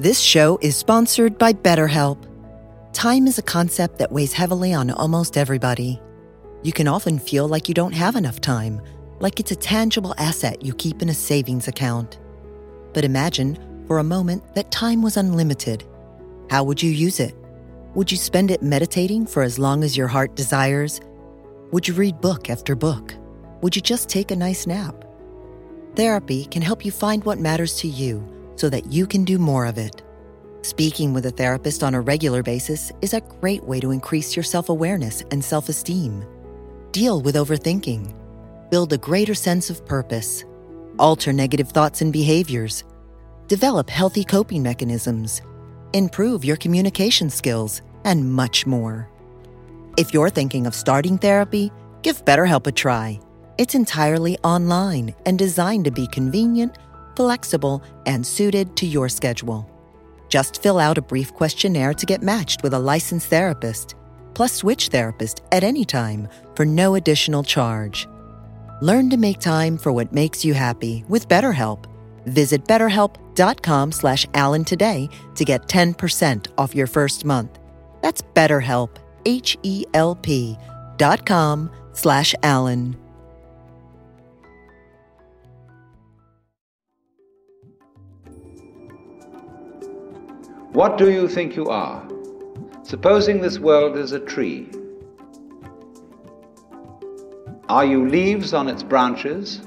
This show is sponsored by BetterHelp. Time is a concept that weighs heavily on almost everybody. You can often feel like you don't have enough time, like it's a tangible asset you keep in a savings account. But imagine, for a moment, that time was unlimited. How would you use it? Would you spend it meditating for as long as your heart desires? Would you read book after book? Would you just take a nice nap? Therapy can help you find what matters to you so that you can do more of it. Speaking with a therapist on a regular basis is a great way to increase your self awareness and self esteem. Deal with overthinking. Build a greater sense of purpose. Alter negative thoughts and behaviors. Develop healthy coping mechanisms. Improve your communication skills, and much more. If you're thinking of starting therapy, give BetterHelp a try. It's entirely online and designed to be convenient flexible, and suited to your schedule. Just fill out a brief questionnaire to get matched with a licensed therapist, plus switch therapist at any time for no additional charge. Learn to make time for what makes you happy with BetterHelp. Visit betterhelp.com slash Alan today to get 10% off your first month. That's BetterHelp, H-E-L-P dot com slash Alan. What do you think you are? Supposing this world is a tree. Are you leaves on its branches?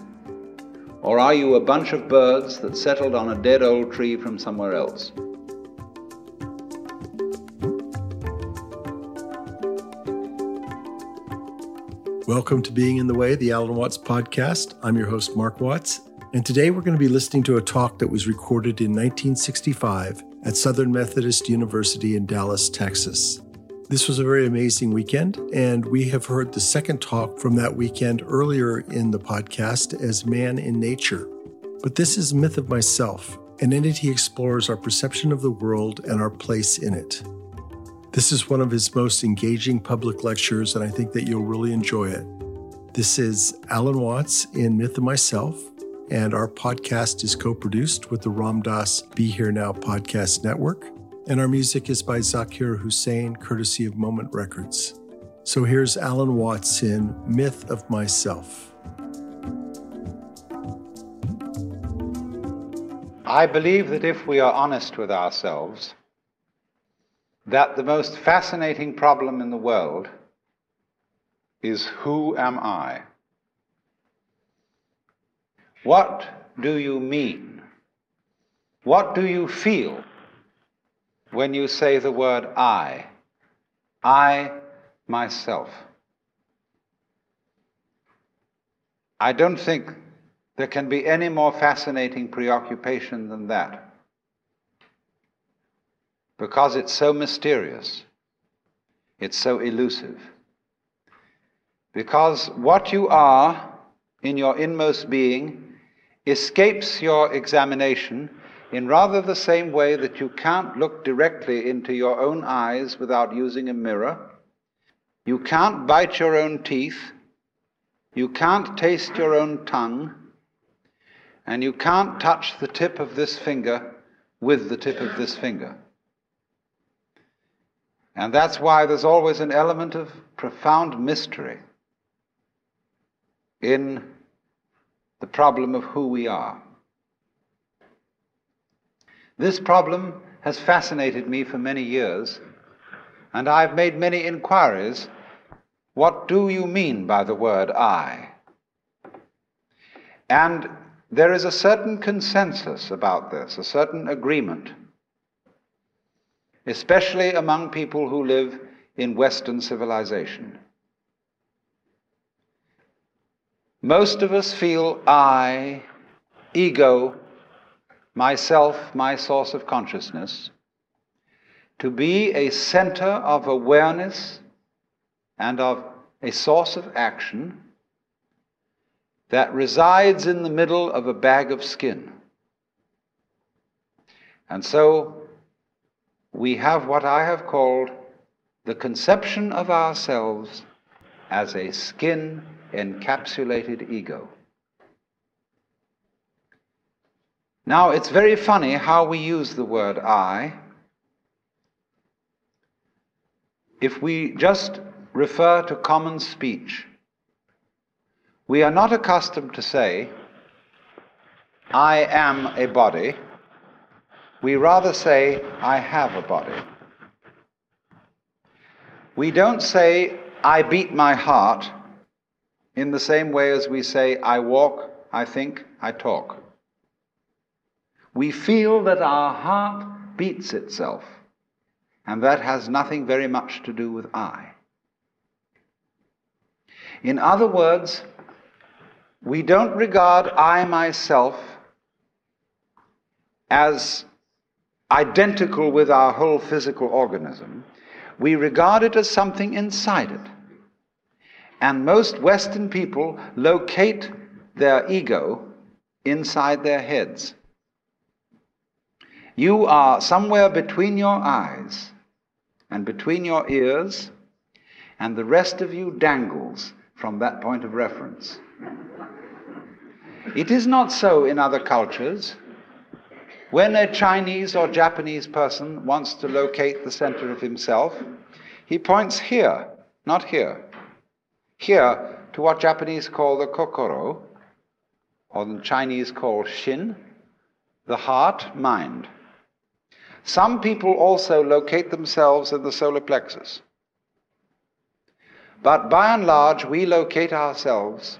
Or are you a bunch of birds that settled on a dead old tree from somewhere else? Welcome to Being in the Way, the Alan Watts podcast. I'm your host, Mark Watts, and today we're going to be listening to a talk that was recorded in 1965 at Southern Methodist University in Dallas, Texas. This was a very amazing weekend, and we have heard the second talk from that weekend earlier in the podcast as Man in Nature. But this is Myth of Myself, an entity explores our perception of the world and our place in it. This is one of his most engaging public lectures, and I think that you'll really enjoy it. This is Alan Watts in Myth of Myself, and our podcast is co produced with the Ram Dass Be Here Now podcast network. And our music is by Zakir Hussain, courtesy of Moment Records. So here's Alan Watts in Myth of Myself. I believe that if we are honest with ourselves, that the most fascinating problem in the world is who am I? What do you mean? What do you feel when you say the word I? I myself. I don't think there can be any more fascinating preoccupation than that. Because it's so mysterious, it's so elusive. Because what you are in your inmost being escapes your examination in rather the same way that you can't look directly into your own eyes without using a mirror. You can't bite your own teeth. You can't taste your own tongue. And you can't touch the tip of this finger with the tip of this finger. And that's why there's always an element of profound mystery in the problem of who we are. This problem has fascinated me for many years, and I've made many inquiries. What do you mean by the word I? And there is a certain consensus about this, a certain agreement, especially among people who live in Western civilization. Most of us feel I, ego, myself, my source of consciousness, to be a center of awareness and of a source of action that resides in the middle of a bag of skin. And so we have what I have called the conception of ourselves as a skin encapsulated ego. Now, it's very funny how we use the word I. If we just refer to common speech, we are not accustomed to say, I am a body. We rather say, I have a body. We don't say, I beat my heart in the same way as we say, I walk, I think, I talk. We feel that our heart beats itself, and that has nothing very much to do with I. In other words, we don't regard I myself as identical with our whole physical organism. We regard it as something inside it. And most Western people locate their ego inside their heads. You are somewhere between your eyes and between your ears, and the rest of you dangles from that point of reference. It is not so in other cultures. When a Chinese or Japanese person wants to locate the center of himself, he points here, not here. Here to what Japanese call the kokoro, or the Chinese call shin, the heart, mind. Some people also locate themselves in the solar plexus. But by and large, we locate ourselves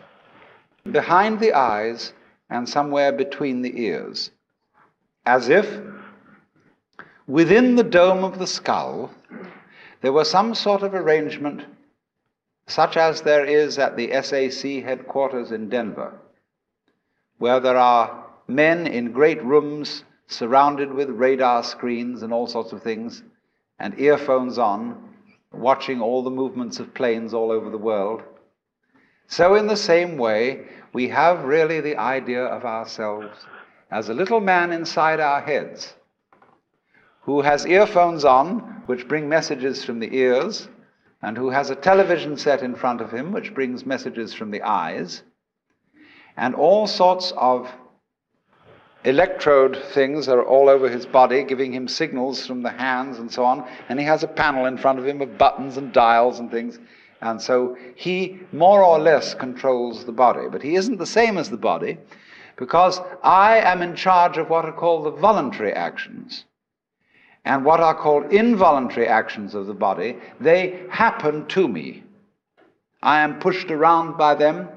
behind the eyes and somewhere between the ears, as if within the dome of the skull there were some sort of arrangement, such as there is at the SAC headquarters in Denver, where there are men in great rooms surrounded with radar screens and all sorts of things, and earphones on, watching all the movements of planes all over the world. So, in the same way, we have really the idea of ourselves as a little man inside our heads who has earphones on, which bring messages from the ears, and who has a television set in front of him, which brings messages from the eyes, and all sorts of electrode things are all over his body, giving him signals from the hands and so on. And he has a panel in front of him of buttons and dials and things. And so he more or less controls the body. But he isn't the same as the body because I am in charge of what are called the voluntary actions. And what are called involuntary actions of the body, they happen to me. I am pushed around by them,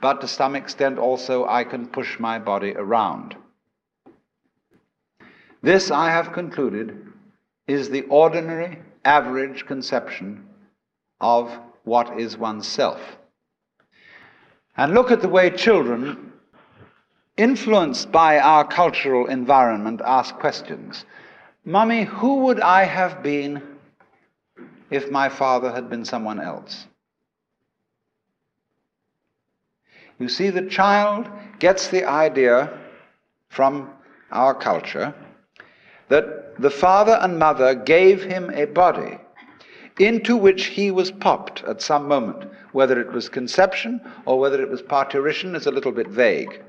but to some extent also I can push my body around. This, I have concluded, is the ordinary, average conception of what is oneself. And look at the way children, influenced by our cultural environment, ask questions. Mummy, who would I have been if my father had been someone else? You see, the child gets the idea from our culture that the father and mother gave him a body into which he was popped at some moment. Whether it was conception or whether it was parturition is a little bit vague.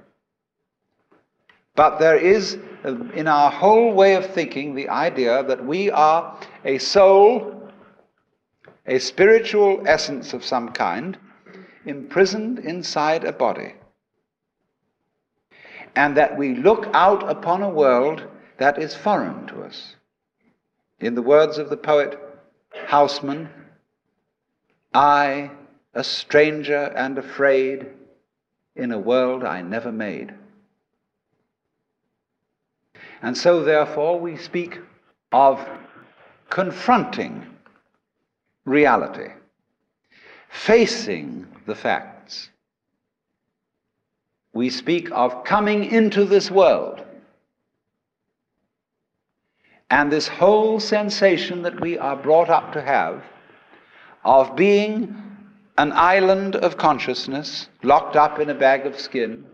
But there is, uh, in our whole way of thinking, the idea that we are a soul, a spiritual essence of some kind, imprisoned inside a body. And that we look out upon a world that is foreign to us. In the words of the poet Housman, I, a stranger and afraid, in a world I never made. And so, therefore, we speak of confronting reality, facing the facts. We speak of coming into this world and this whole sensation that we are brought up to have of being an island of consciousness locked up in a bag of skin,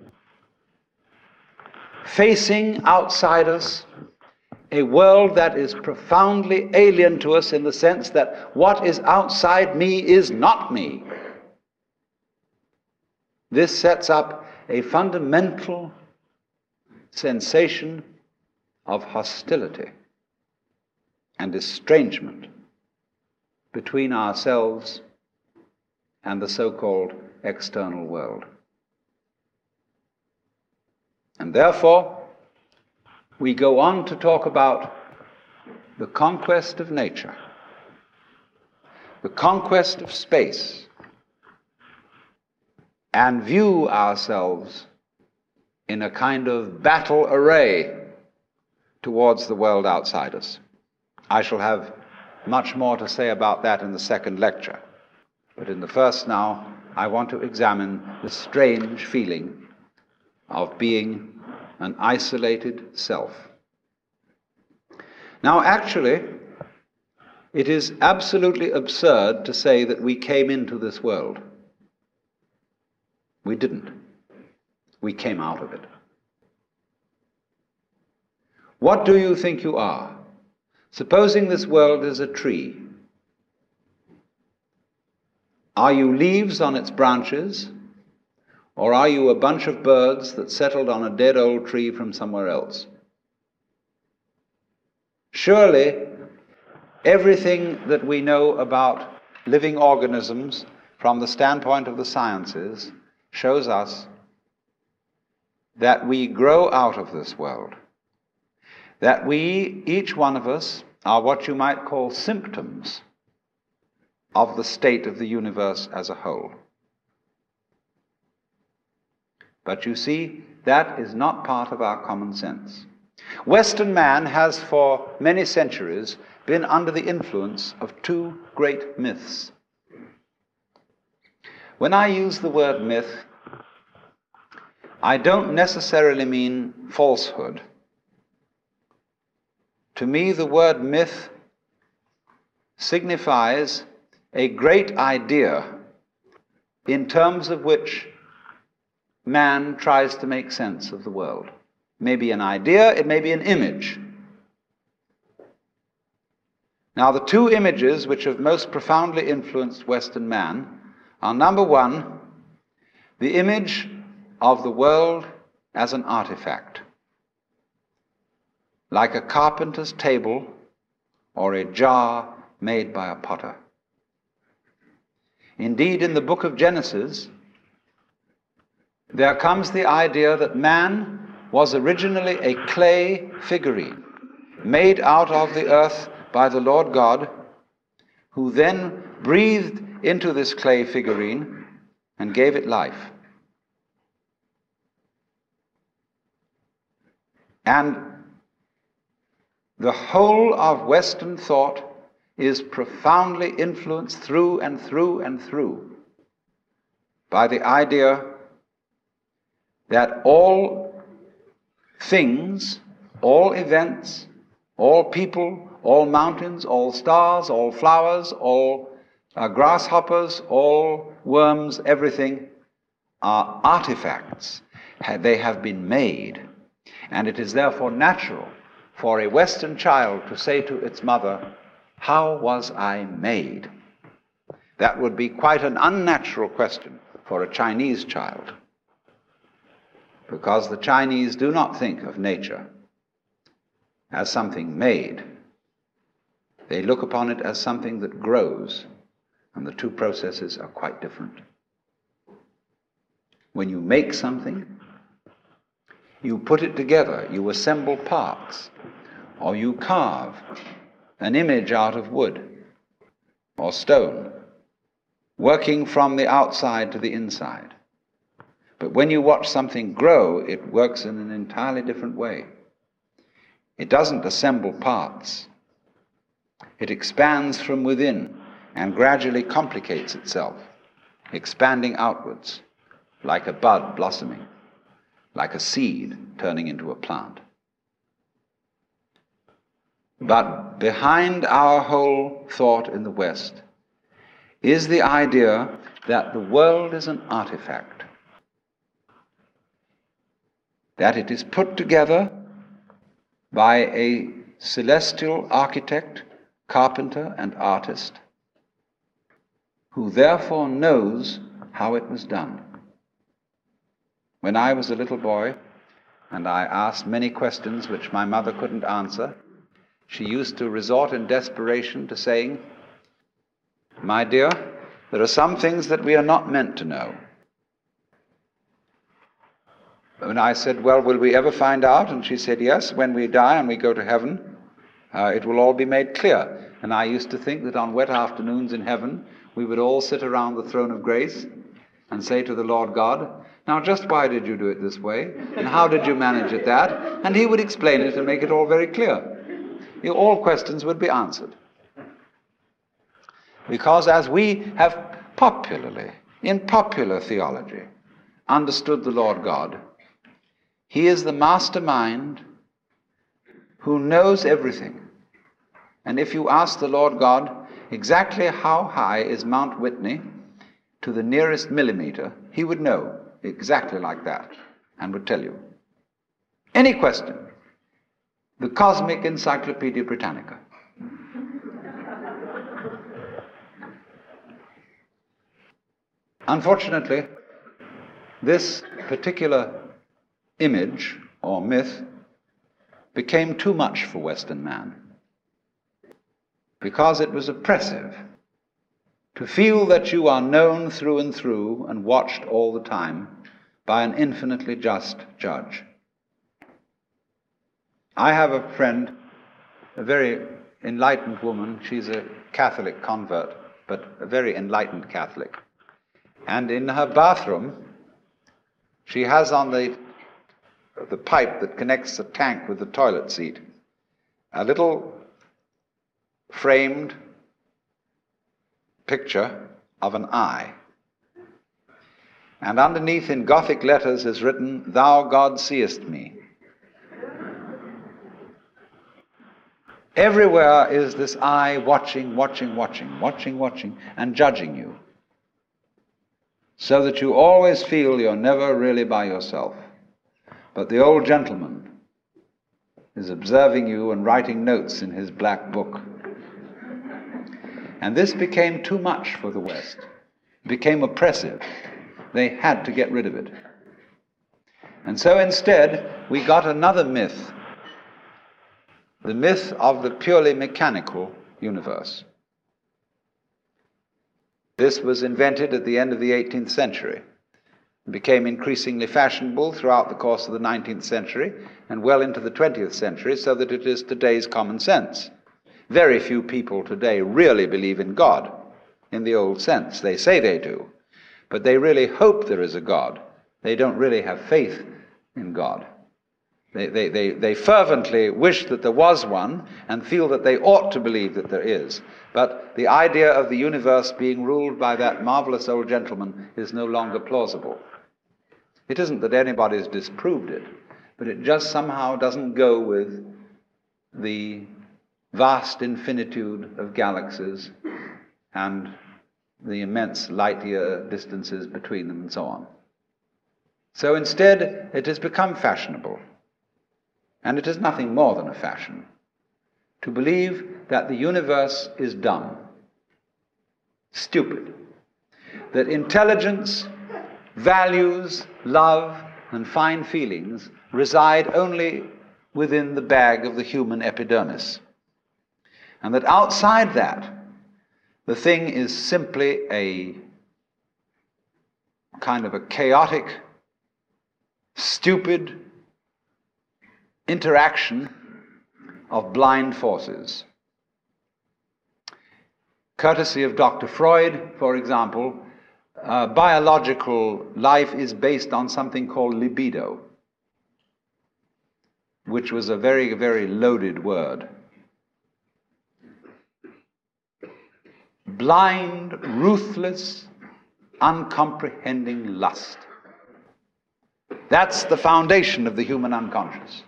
facing outside us a world that is profoundly alien to us in the sense that what is outside me is not me. This sets up a fundamental sensation of hostility and estrangement between ourselves and the so called external world. And therefore, we go on to talk about the conquest of nature, the conquest of space, and view ourselves in a kind of battle array towards the world outside us. I shall have much more to say about that in the second lecture. But in the first now, I want to examine the strange feeling of being an isolated self. Now, actually, it is absolutely absurd to say that we came into this world. We didn't. We came out of it. What do you think you are? Supposing this world is a tree. Are you leaves on its branches, or are you a bunch of birds that settled on a dead old tree from somewhere else? Surely, everything that we know about living organisms from the standpoint of the sciences shows us that we grow out of this world. That we, each one of us, are what you might call symptoms of the state of the universe as a whole. But you see, that is not part of our common sense. Western man has for many centuries been under the influence of two great myths. When I use the word myth, I don't necessarily mean falsehood. To me, the word myth signifies a great idea in terms of which man tries to make sense of the world. Maybe an idea, it may be an image. Now, the two images which have most profoundly influenced Western man are number one, the image of the world as an artifact, like a carpenter's table or a jar made by a potter. Indeed, in the book of Genesis, there comes the idea that man was originally a clay figurine made out of the earth by the Lord God, who then breathed into this clay figurine and gave it life. And the whole of Western thought is profoundly influenced through and through and through by the idea that all things, all events, all people, all mountains, all stars, all flowers, all uh, grasshoppers, all worms, everything are artifacts. They have been made. And it is therefore natural for a Western child to say to its mother, How was I made? That would be quite an unnatural question for a Chinese child because the Chinese do not think of nature as something made. They look upon it as something that grows, and the two processes are quite different. When you make something, you put it together, you assemble parts, or you carve an image out of wood or stone, working from the outside to the inside. But when you watch something grow, it works in an entirely different way. It doesn't assemble parts, it expands from within and gradually complicates itself, expanding outwards, like a bud blossoming, like a seed turning into a plant. But behind our whole thought in the West is the idea that the world is an artifact that it is put together by a celestial architect, carpenter, and artist, who therefore knows how it was done. When I was a little boy, and I asked many questions which my mother couldn't answer, she used to resort in desperation to saying, My dear, there are some things that we are not meant to know. And I said, Well, will we ever find out? And she said, Yes, when we die and we go to heaven, uh, it will all be made clear. And I used to think that on wet afternoons in heaven, we would all sit around the throne of grace and say to the Lord God, Now, just why did you do it this way? And how did you manage it that? And He would explain it and make it all very clear. All questions would be answered. Because as we have popularly, in popular theology, understood the Lord God, He is the mastermind who knows everything. And if you ask the Lord God exactly how high is Mount Whitney to the nearest millimeter, He would know exactly like that and would tell you. Any question, the Cosmic Encyclopedia Britannica. Unfortunately, this particular image or myth became too much for Western man because it was oppressive to feel that you are known through and through and watched all the time by an infinitely just judge. I have a friend, a very enlightened woman. She's a Catholic convert, but a very enlightened Catholic. And in her bathroom, she has on the, the pipe that connects the tank with the toilet seat a little framed picture of an eye. And underneath in Gothic letters is written, Thou God seest me. Everywhere is this eye watching, watching, watching, watching, watching, and judging you. So that you always feel you're never really by yourself. But the old gentleman is observing you and writing notes in his black book. And this became too much for the West, it became oppressive. They had to get rid of it. And so instead, we got another myth the myth of the purely mechanical universe. This was invented at the end of the 18th century became increasingly fashionable throughout the course of the 19th century and well into the 20th century, so that it is today's common sense. Very few people today really believe in God in the old sense. They say they do, but they really hope there is a God. They don't really have faith in God. They, they, they, they fervently wish that there was one and feel that they ought to believe that there is. But the idea of the universe being ruled by that marvelous old gentleman is no longer plausible. It isn't that anybody's disproved it, but it just somehow doesn't go with the vast infinitude of galaxies and the immense light year distances between them and so on. So instead, it has become fashionable, and it is nothing more than a fashion, to believe that the universe is dumb, stupid, that intelligence, values, love, and fine feelings reside only within the bag of the human epidermis. And that outside that, the thing is simply a kind of a chaotic, stupid interaction of blind forces. Courtesy of Dr. Freud, for example, uh, biological life is based on something called libido, which was a very, very loaded word. blind, ruthless, uncomprehending lust. That's the foundation of the human unconscious.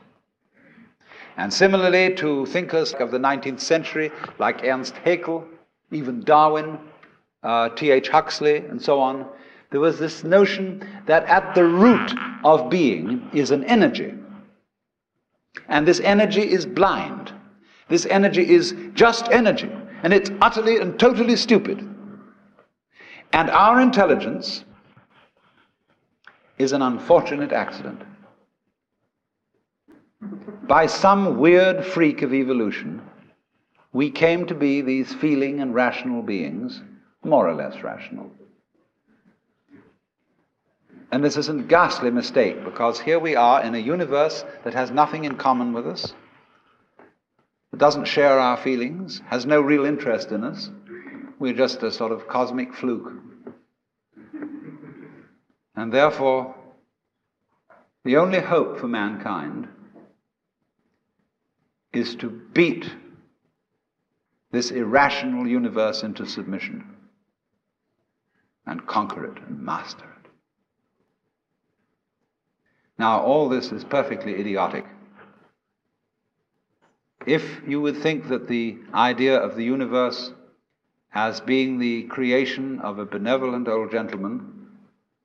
And similarly, to thinkers of the 19th century, like Ernst Haeckel, even Darwin, uh, T.H. Huxley, and so on, there was this notion that at the root of being is an energy. And this energy is blind. This energy is just energy and it's utterly and totally stupid. And our intelligence is an unfortunate accident. by some weird freak of evolution, we came to be these feeling and rational beings, more or less rational. And this is a ghastly mistake because here we are in a universe that has nothing in common with us, that doesn't share our feelings, has no real interest in us. We're just a sort of cosmic fluke. And therefore, the only hope for mankind is to beat this irrational universe into submission and conquer it and master it. Now, all this is perfectly idiotic. If you would think that the idea of the universe as being the creation of a benevolent old gentleman,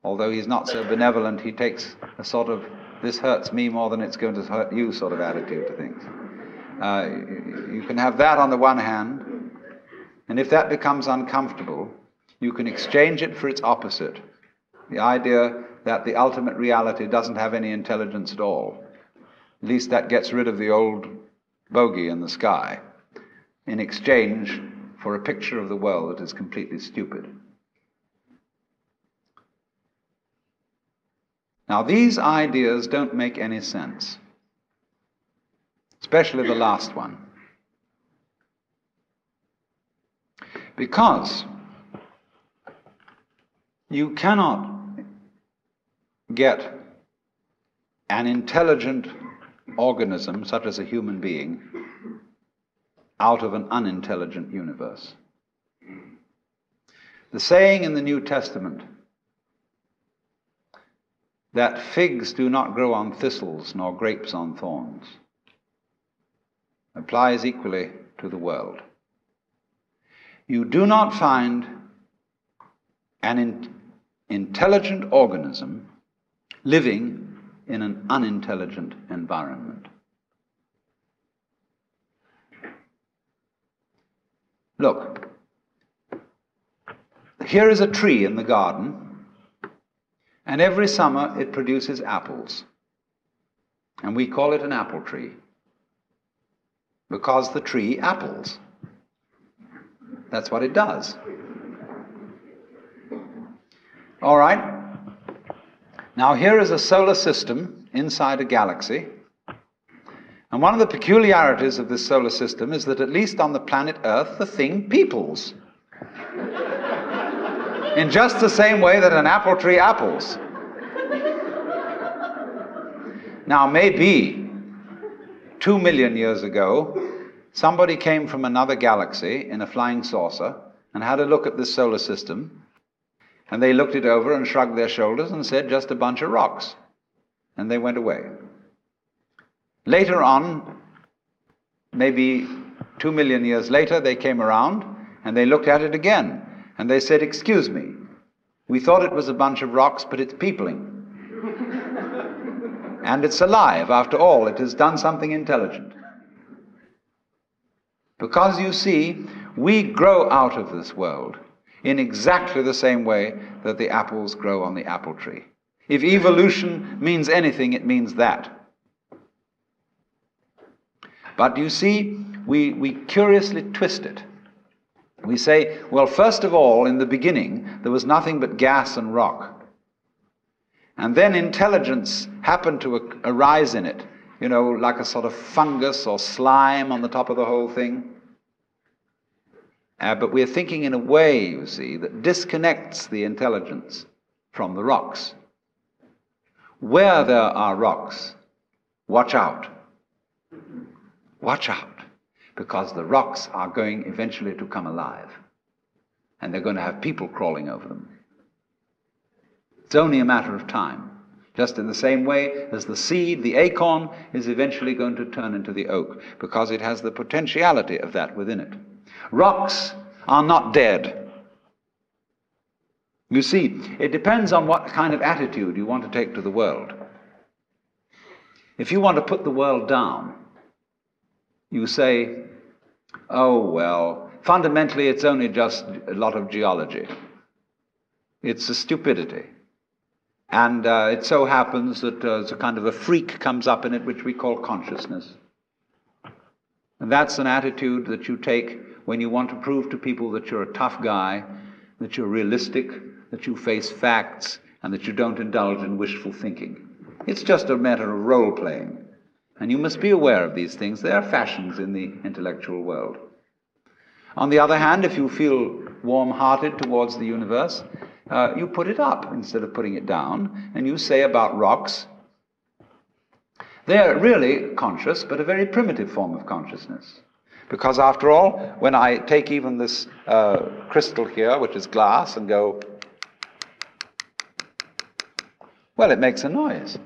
although he's not so benevolent, he takes a sort of this hurts me more than it's going to hurt you sort of attitude to things. Uh, you can have that on the one hand, and if that becomes uncomfortable, you can exchange it for its opposite the idea that the ultimate reality doesn't have any intelligence at all. At least that gets rid of the old bogey in the sky in exchange for a picture of the world that is completely stupid. Now, these ideas don't make any sense especially the last one. Because you cannot get an intelligent organism, such as a human being, out of an unintelligent universe. The saying in the New Testament that figs do not grow on thistles nor grapes on thorns applies equally to the world. You do not find an in- intelligent organism living in an unintelligent environment. Look, here is a tree in the garden, and every summer it produces apples. And we call it an apple tree because the tree apples. That's what it does. All right. Now, here is a solar system inside a galaxy. And one of the peculiarities of this solar system is that, at least on the planet Earth, the thing peoples. In just the same way that an apple tree apples. Now, maybe two million years ago, somebody came from another galaxy in a flying saucer and had a look at this solar system. And they looked it over and shrugged their shoulders and said, just a bunch of rocks. And they went away. Later on, maybe two million years later, they came around and they looked at it again. And they said, Excuse me, we thought it was a bunch of rocks, but it's peopling. And it's alive. After all, it has done something intelligent. Because you see, we grow out of this world in exactly the same way that the apples grow on the apple tree. If evolution means anything, it means that. But you see, we, we curiously twist it. We say, well, first of all, in the beginning, there was nothing but gas and rock. And then intelligence happened to arise in it, you know, like a sort of fungus or slime on the top of the whole thing. Uh, but we're thinking in a way, you see, that disconnects the intelligence from the rocks. Where there are rocks, watch out. Watch out. Because the rocks are going eventually to come alive. And they're going to have people crawling over them. It's only a matter of time. Just in the same way as the seed, the acorn, is eventually going to turn into the oak, because it has the potentiality of that within it. Rocks are not dead. You see, it depends on what kind of attitude you want to take to the world. If you want to put the world down, you say, oh, well, fundamentally it's only just a lot of geology. It's a stupidity. And uh, it so happens that uh, a kind of a freak comes up in it, which we call consciousness. And that's an attitude that you take when you want to prove to people that you're a tough guy, that you're realistic, that you face facts, and that you don't indulge in wishful thinking. It's just a matter of role playing. And you must be aware of these things. They are fashions in the intellectual world. On the other hand, if you feel warm hearted towards the universe, uh, you put it up instead of putting it down, and you say about rocks, they're really conscious, but a very primitive form of consciousness. Because after all, when I take even this uh, crystal here, which is glass, and go, well, it makes a noise.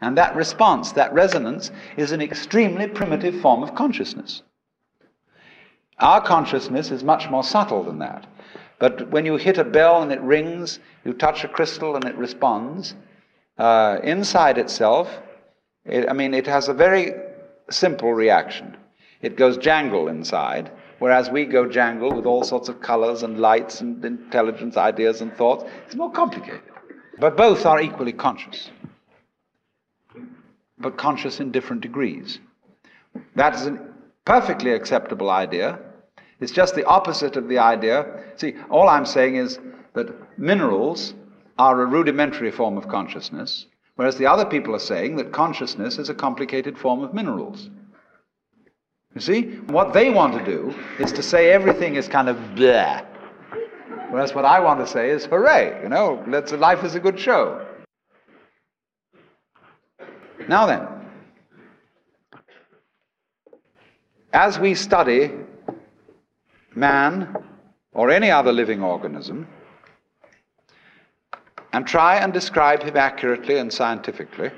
And that response, that resonance, is an extremely primitive form of consciousness. Our consciousness is much more subtle than that. But when you hit a bell and it rings, you touch a crystal and it responds, uh, inside itself, it, I mean, it has a very simple reaction. It goes jangle inside, whereas we go jangle with all sorts of colors and lights and intelligence, ideas and thoughts. It's more complicated. But both are equally conscious but conscious in different degrees. That is a perfectly acceptable idea. It's just the opposite of the idea. See, all I'm saying is that minerals are a rudimentary form of consciousness, whereas the other people are saying that consciousness is a complicated form of minerals. You see? What they want to do is to say everything is kind of bleh. Whereas what I want to say is hooray, you know, let's, life is a good show. Now then, as we study man or any other living organism and try and describe him accurately and scientifically,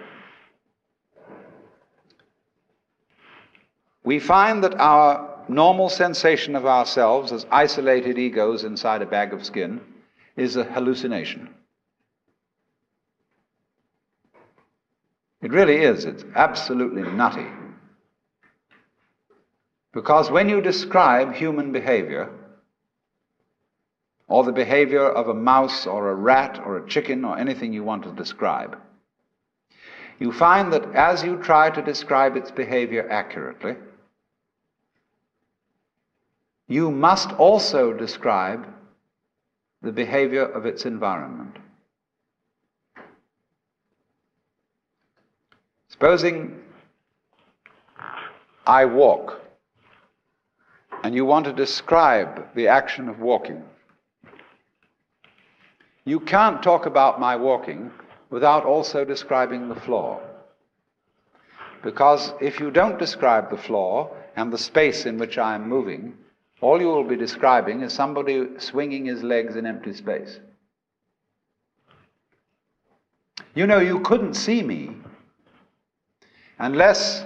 we find that our normal sensation of ourselves as isolated egos inside a bag of skin is a hallucination. It really is. It's absolutely nutty. Because when you describe human behavior, or the behavior of a mouse or a rat or a chicken or anything you want to describe, you find that as you try to describe its behavior accurately, you must also describe the behavior of its environment. Supposing I walk and you want to describe the action of walking. You can't talk about my walking without also describing the floor. Because if you don't describe the floor and the space in which I am moving, all you will be describing is somebody swinging his legs in empty space. You know, you couldn't see me unless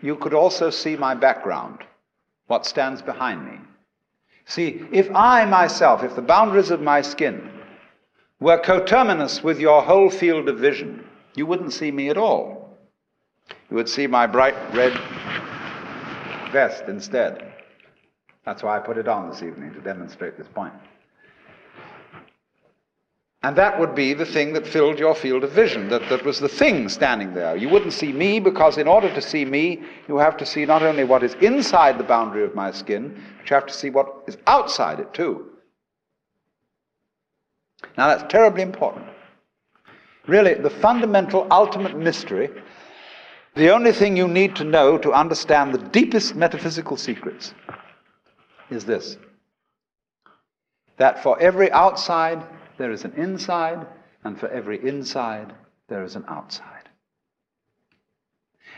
you could also see my background, what stands behind me. See, if I myself, if the boundaries of my skin were coterminous with your whole field of vision, you wouldn't see me at all. You would see my bright red vest instead. That's why I put it on this evening to demonstrate this point. And that would be the thing that filled your field of vision, that, that was the thing standing there. You wouldn't see me because, in order to see me, you have to see not only what is inside the boundary of my skin, but you have to see what is outside it too. Now, that's terribly important. Really, the fundamental, ultimate mystery, the only thing you need to know to understand the deepest metaphysical secrets is this that for every outside there is an inside, and for every inside, there is an outside.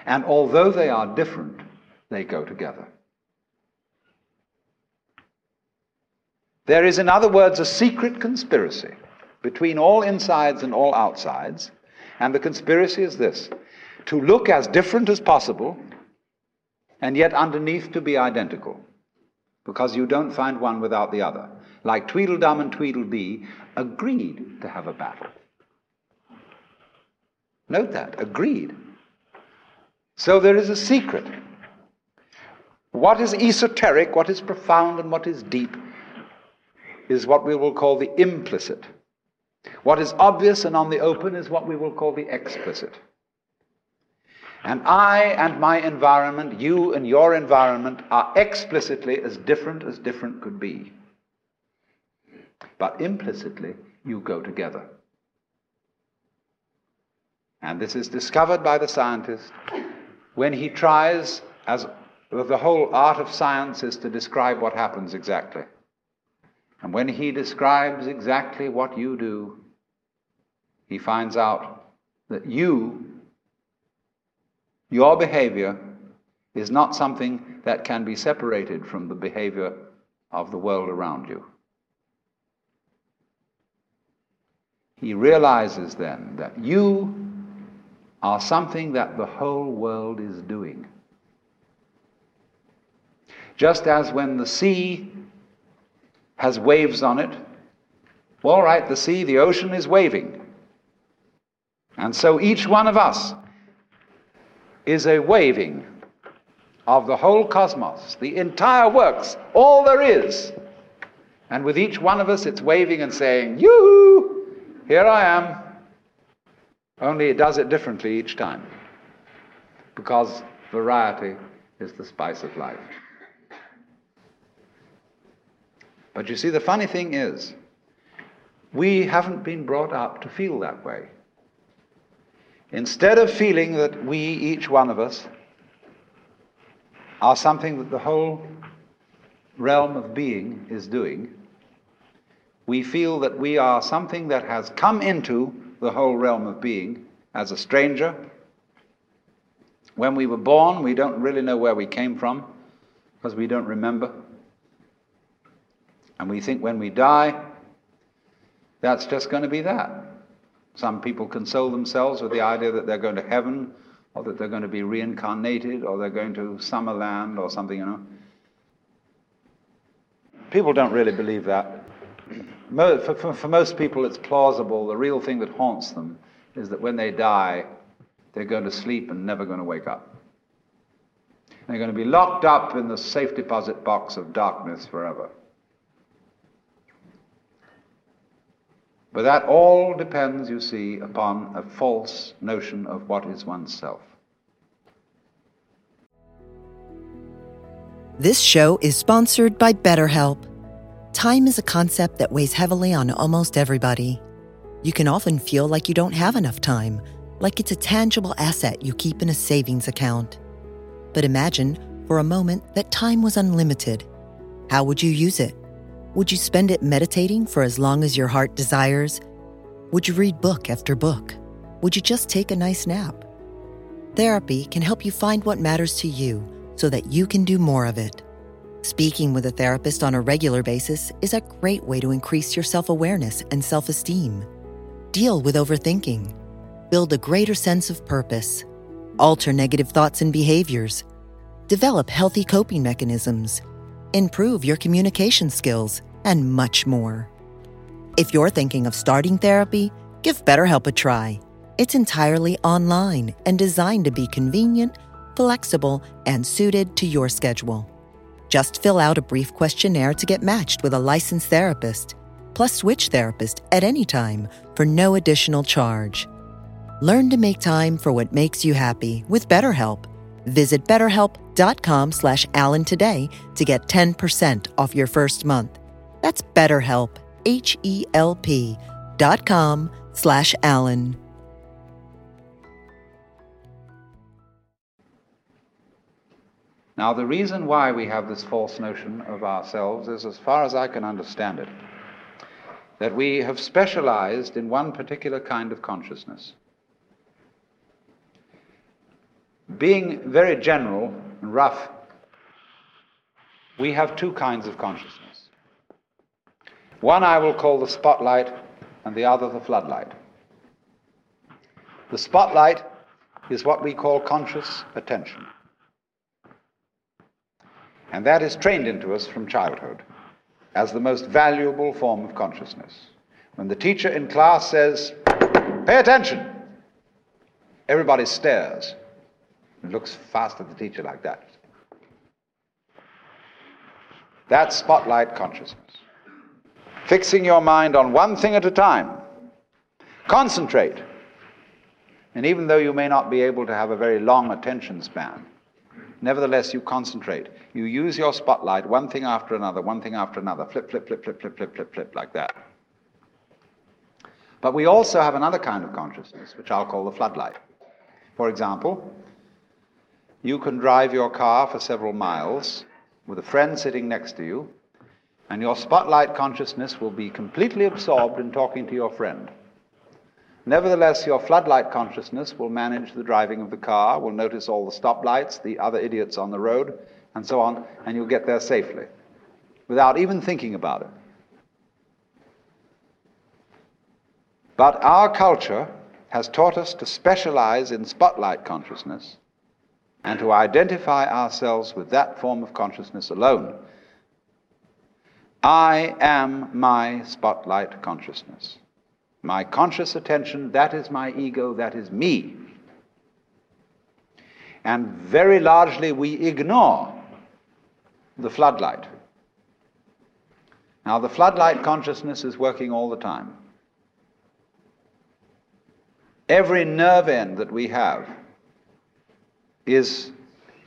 And although they are different, they go together. There is, in other words, a secret conspiracy between all insides and all outsides, and the conspiracy is this to look as different as possible, and yet underneath to be identical, because you don't find one without the other like Tweedledum and Tweedledee, agreed to have a battle. Note that, agreed. So there is a secret. What is esoteric, what is profound, and what is deep is what we will call the implicit. What is obvious and on the open is what we will call the explicit. And I and my environment, you and your environment, are explicitly as different as different could be. But implicitly, you go together. And this is discovered by the scientist when he tries, as the whole art of science is to describe what happens exactly. And when he describes exactly what you do, he finds out that you, your behavior, is not something that can be separated from the behavior of the world around you. He realizes then that you are something that the whole world is doing. Just as when the sea has waves on it, all right, the sea, the ocean is waving. And so each one of us is a waving of the whole cosmos, the entire works, all there is. And with each one of us, it's waving and saying, Yoo-hoo, here I am. Only it does it differently each time. Because variety is the spice of life. But you see, the funny thing is, we haven't been brought up to feel that way. Instead of feeling that we, each one of us, are something that the whole realm of being is doing, we feel that we are something that has come into the whole realm of being as a stranger. When we were born, we don't really know where we came from because we don't remember. And we think when we die, that's just going to be that. Some people console themselves with the idea that they're going to heaven, or that they're going to be reincarnated, or they're going to Summerland, or something, you know. People don't really believe that. For, for, for, most people, it's plausible. The real thing that haunts them is that when they die, they're going to sleep and never going to wake up. They're going to be locked up in the safe deposit box of darkness forever. But that all depends, you see, upon a false notion of what is oneself. This show is sponsored by BetterHelp. Time is a concept that weighs heavily on almost everybody. You can often feel like you don't have enough time, like it's a tangible asset you keep in a savings account. But imagine, for a moment, that time was unlimited. How would you use it? Would you spend it meditating for as long as your heart desires? Would you read book after book? Would you just take a nice nap? Therapy can help you find what matters to you so that you can do more of it. Speaking with a therapist on a regular basis is a great way to increase your self awareness and self esteem. Deal with overthinking. Build a greater sense of purpose. Alter negative thoughts and behaviors. Develop healthy coping mechanisms. Improve your communication skills and much more. If you're thinking of starting therapy, give BetterHelp a try. It's entirely online and designed to be convenient, flexible, and suited to your schedule. Just fill out a brief questionnaire to get matched with a licensed therapist, plus switch therapist at any time for no additional charge. Learn to make time for what makes you happy with BetterHelp. Visit betterhelp.com slash Alan today to get 10% off your first month. That's BetterHelp, H-E-L-P dot com slash Alan. Now, the reason why we have this false notion of ourselves is, as far as I can understand it, that we have specialized in one particular kind of consciousness. Being very general and rough, we have two kinds of consciousness. One I will call the spotlight, and the other the floodlight. The spotlight is what we call conscious attention. And that is trained into us from childhood as the most valuable form of consciousness. When the teacher in class says, Pay attention, everybody stares and looks fast at the teacher like that. That's spotlight consciousness fixing your mind on one thing at a time Concentrate. And even though you may not be able to have a very long attention span, nevertheless you concentrate. You use your spotlight one thing after another, one thing after another, flip, flip, flip, flip, flip, flip, flip, flip, like that. But we also have another kind of consciousness, which I'll call the floodlight. For example, you can drive your car for several miles with a friend sitting next to you, and your spotlight consciousness will be completely absorbed in talking to your friend. Nevertheless, your floodlight consciousness will manage the driving of the car, will notice all the stoplights, the other idiots on the road, and so on, and you'll get there safely without even thinking about it. But our culture has taught us to specialize in spotlight consciousness and to identify ourselves with that form of consciousness alone. I am my spotlight consciousness. My conscious attention, that is my ego, that is me. And very largely we ignore the floodlight. Now, the floodlight consciousness is working all the time. Every nerve end that we have is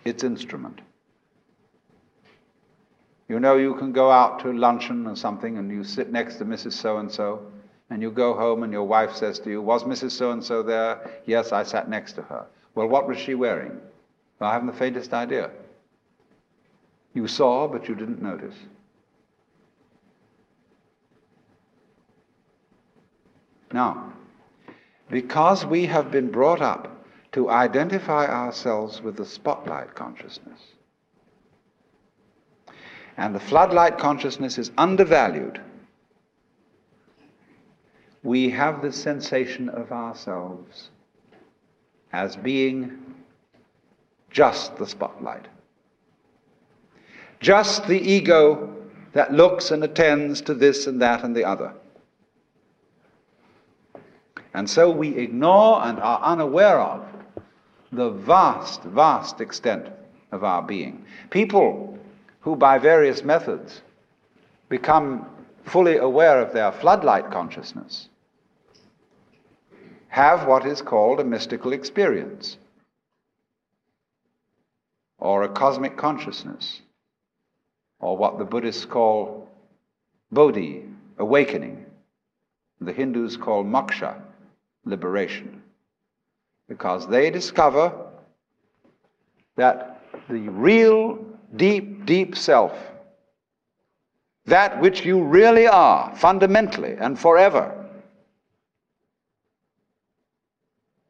its instrument. You know, you can go out to luncheon or something and you sit next to Mrs. So and so, and you go home and your wife says to you, Was Mrs. So and so there? Yes, I sat next to her. Well, what was she wearing? Well, I haven't the faintest idea. You saw, but you didn't notice. Now, because we have been brought up to identify ourselves with the spotlight consciousness, and the floodlight consciousness is undervalued, we have the sensation of ourselves as being just the spotlight. Just the ego that looks and attends to this and that and the other. And so we ignore and are unaware of the vast, vast extent of our being. People who, by various methods, become fully aware of their floodlight consciousness have what is called a mystical experience or a cosmic consciousness or what the Buddhists call bodhi, awakening. The Hindus call moksha, liberation. Because they discover that the real, deep, deep self, that which you really are, fundamentally and forever,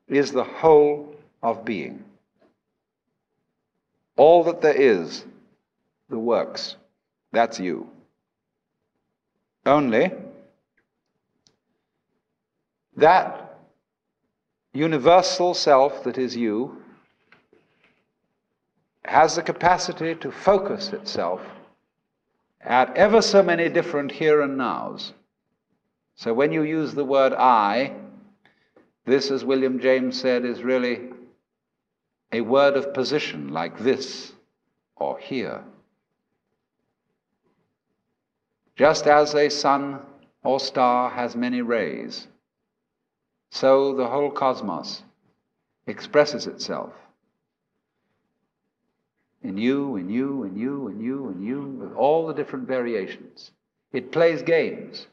is the whole of being. All that there is, the works. That's you. Only that universal self that is you has the capacity to focus itself at ever so many different here and nows. So when you use the word I, this, as William James said, is really a word of position like this or here. Just as a sun or star has many rays, so the whole cosmos expresses itself in you, and you, and you, and you, and you, with all the different variations. It plays games.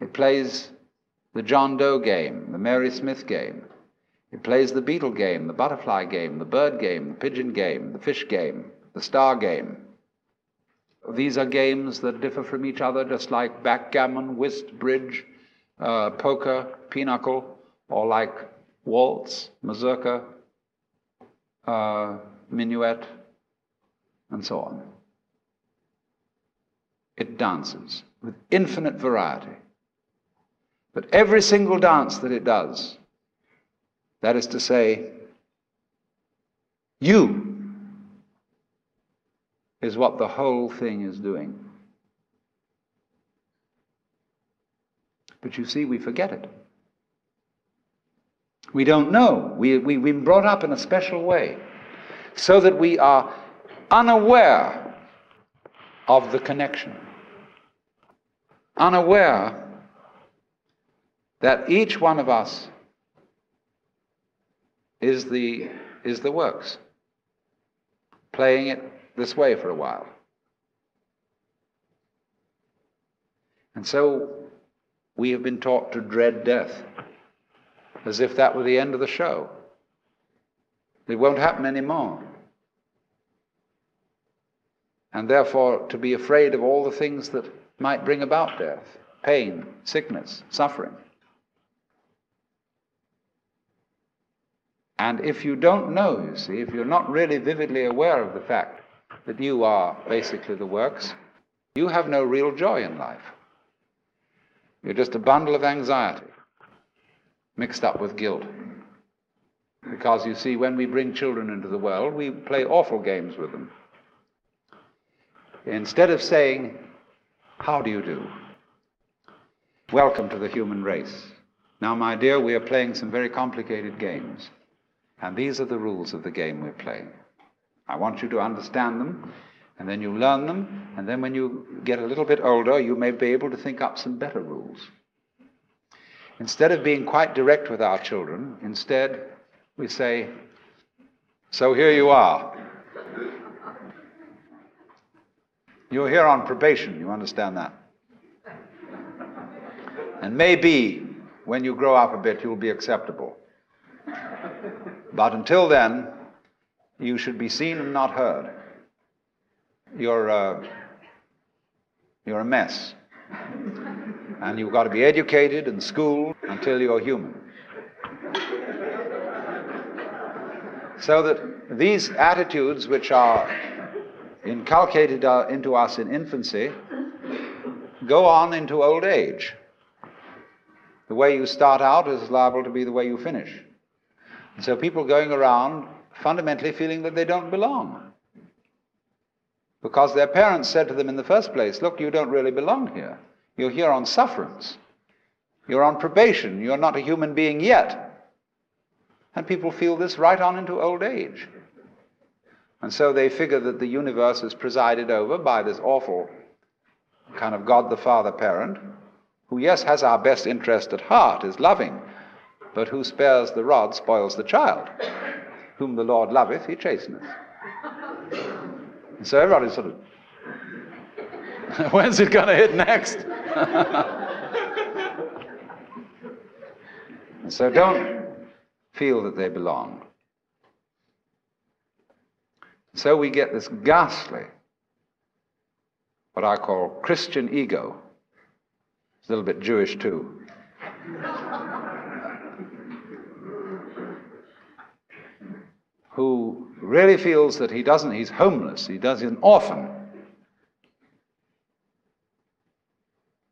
It plays the John Doe game, the Mary Smith game. It plays the beetle game, the butterfly game, the bird game, the pigeon game, the fish game, the star game. These are games that differ from each other, just like backgammon, whist, bridge, uh, poker, pinochle, or like waltz, mazurka, uh, minuet, and so on. It dances with infinite variety. But every single dance that it does, that is to say, you is what the whole thing is doing. But you see, we forget it. We don't know. We, we, we've been brought up in a special way so that we are unaware of the connection, unaware that each one of us is the, is the works, playing it this way for a while. And so we have been taught to dread death as if that were the end of the show. It won't happen anymore. And therefore, to be afraid of all the things that might bring about death pain, sickness, suffering. And if you don't know, you see, if you're not really vividly aware of the fact that you are basically the works, you have no real joy in life. You're just a bundle of anxiety mixed up with guilt. Because you see, when we bring children into the world, we play awful games with them. Instead of saying, How do you do? Welcome to the human race. Now, my dear, we are playing some very complicated games. And these are the rules of the game we're playing. I want you to understand them, and then you learn them, and then when you get a little bit older, you may be able to think up some better rules. Instead of being quite direct with our children, instead we say, So here you are. You're here on probation, you understand that? And maybe when you grow up a bit, you'll be acceptable. But until then, you should be seen and not heard. You're, uh, you're a mess. And you've got to be educated and schooled until you're human. So that these attitudes, which are inculcated uh, into us in infancy, go on into old age. The way you start out is liable to be the way you finish. And so people going around fundamentally feeling that they don't belong. Because their parents said to them in the first place, Look, you don't really belong here. You're here on sufferance. You're on probation. You're not a human being yet. And people feel this right on into old age. And so they figure that the universe is presided over by this awful kind of God the Father parent, who, yes, has our best interest at heart, is loving, but who spares the rod spoils the child. Whom the Lord loveth, he chasteneth. And so everybody's sort of, when's it going to hit next? and so don't feel that they belong. So we get this ghastly, what I call Christian ego. It's a little bit Jewish too. who really feels that he doesn't, he's homeless, he does, he's an orphan.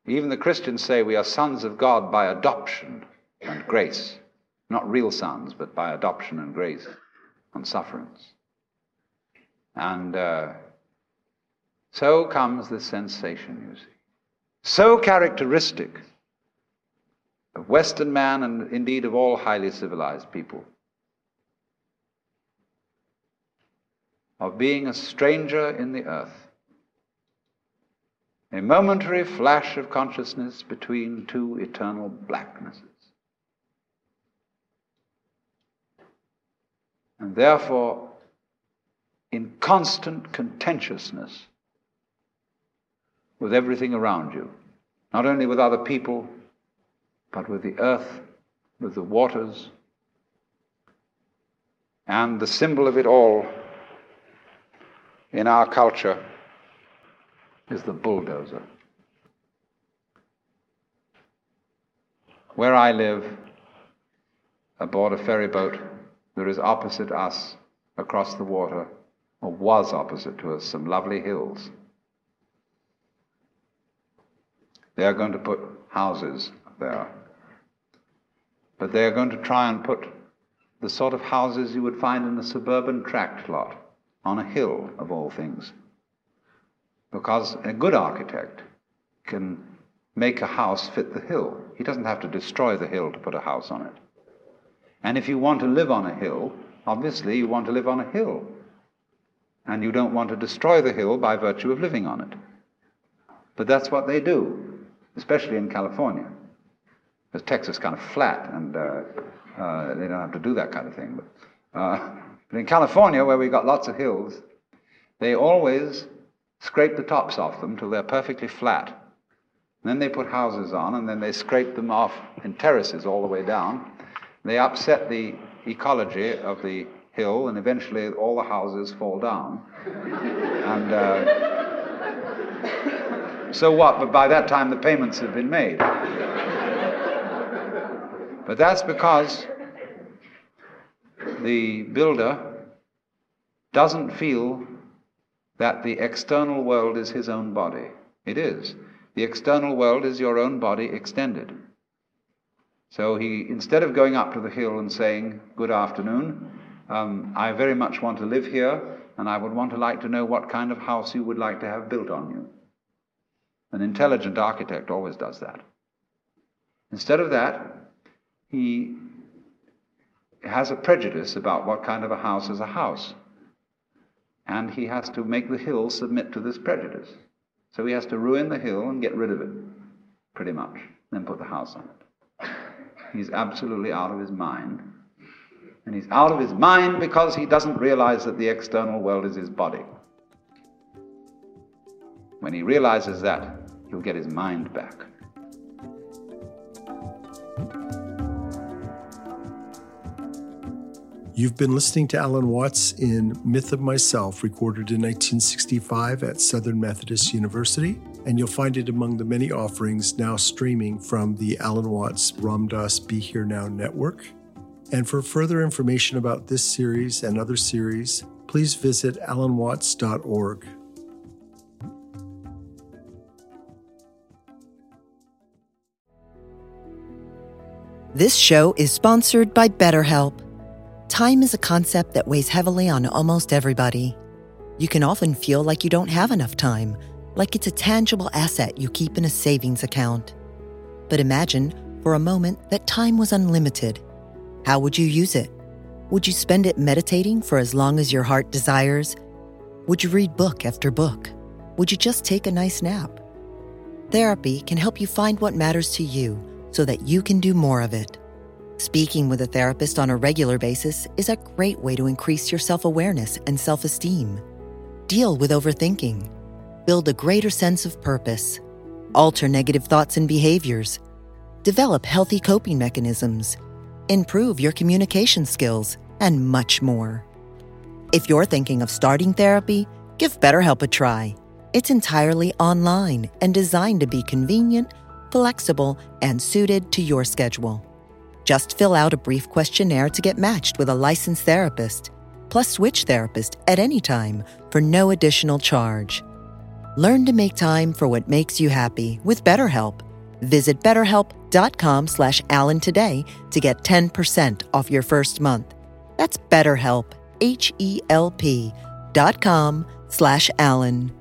Even the Christians say we are sons of God by adoption and grace. Not real sons, but by adoption and grace and sufferance. And uh, so comes the sensation, you see. So characteristic of Western man and indeed of all highly civilized people. of being a stranger in the earth. A momentary flash of consciousness between two eternal blacknesses. And therefore, in constant contentiousness with everything around you, not only with other people, but with the earth, with the waters, and the symbol of it all in our culture is the bulldozer. Where I live, aboard a ferry boat, there is opposite us, across the water, or was opposite to us, some lovely hills. They are going to put houses there. But they are going to try and put the sort of houses you would find in a suburban tract lot on a hill, of all things. Because a good architect can make a house fit the hill. He doesn't have to destroy the hill to put a house on it. And if you want to live on a hill, obviously you want to live on a hill. And you don't want to destroy the hill by virtue of living on it. But that's what they do, especially in California. because Texas is kind of flat and uh, uh, they don't have to do that kind of thing. But, uh, but in California, where we've got lots of hills, they always scrape the tops off them till they're perfectly flat. And then they put houses on, and then they scrape them off in terraces all the way down. They upset the ecology of the hill, and eventually all the houses fall down. and uh, so what? But by that time, the payments have been made. But that's because the builder doesn't feel that the external world is his own body. It is. The external world is your own body extended. So he, instead of going up to the hill and saying, Good afternoon, um, I very much want to live here, and I would want to like to know what kind of house you would like to have built on you. An intelligent architect always does that. Instead of that, he has a prejudice about what kind of a house is a house. And he has to make the hill submit to this prejudice. So he has to ruin the hill and get rid of it, pretty much, then put the house on it. He's absolutely out of his mind. And he's out of his mind because he doesn't realize that the external world is his body. When he realizes that, he'll get his mind back. You've been listening to Alan Watts in Myth of Myself, recorded in 1965 at Southern Methodist University, and you'll find it among the many offerings now streaming from the Alan Watts Ram Dass Be Here Now network. And for further information about this series and other series, please visit alanwatts.org. This show is sponsored by BetterHelp. Time is a concept that weighs heavily on almost everybody. You can often feel like you don't have enough time, like it's a tangible asset you keep in a savings account. But imagine, for a moment, that time was unlimited. How would you use it? Would you spend it meditating for as long as your heart desires? Would you read book after book? Would you just take a nice nap? Therapy can help you find what matters to you so that you can do more of it. Speaking with a therapist on a regular basis is a great way to increase your self awareness and self esteem. Deal with overthinking. Build a greater sense of purpose. Alter negative thoughts and behaviors. Develop healthy coping mechanisms. Improve your communication skills, and much more. If you're thinking of starting therapy, give BetterHelp a try. It's entirely online and designed to be convenient, flexible, and suited to your schedule. Just fill out a brief questionnaire to get matched with a licensed therapist, plus switch therapist at any time for no additional charge. Learn to make time for what makes you happy with BetterHelp. Visit betterhelp.com slash Alan today to get 10% off your first month. That's BetterHelp, H-E-L-P dot com slash Alan.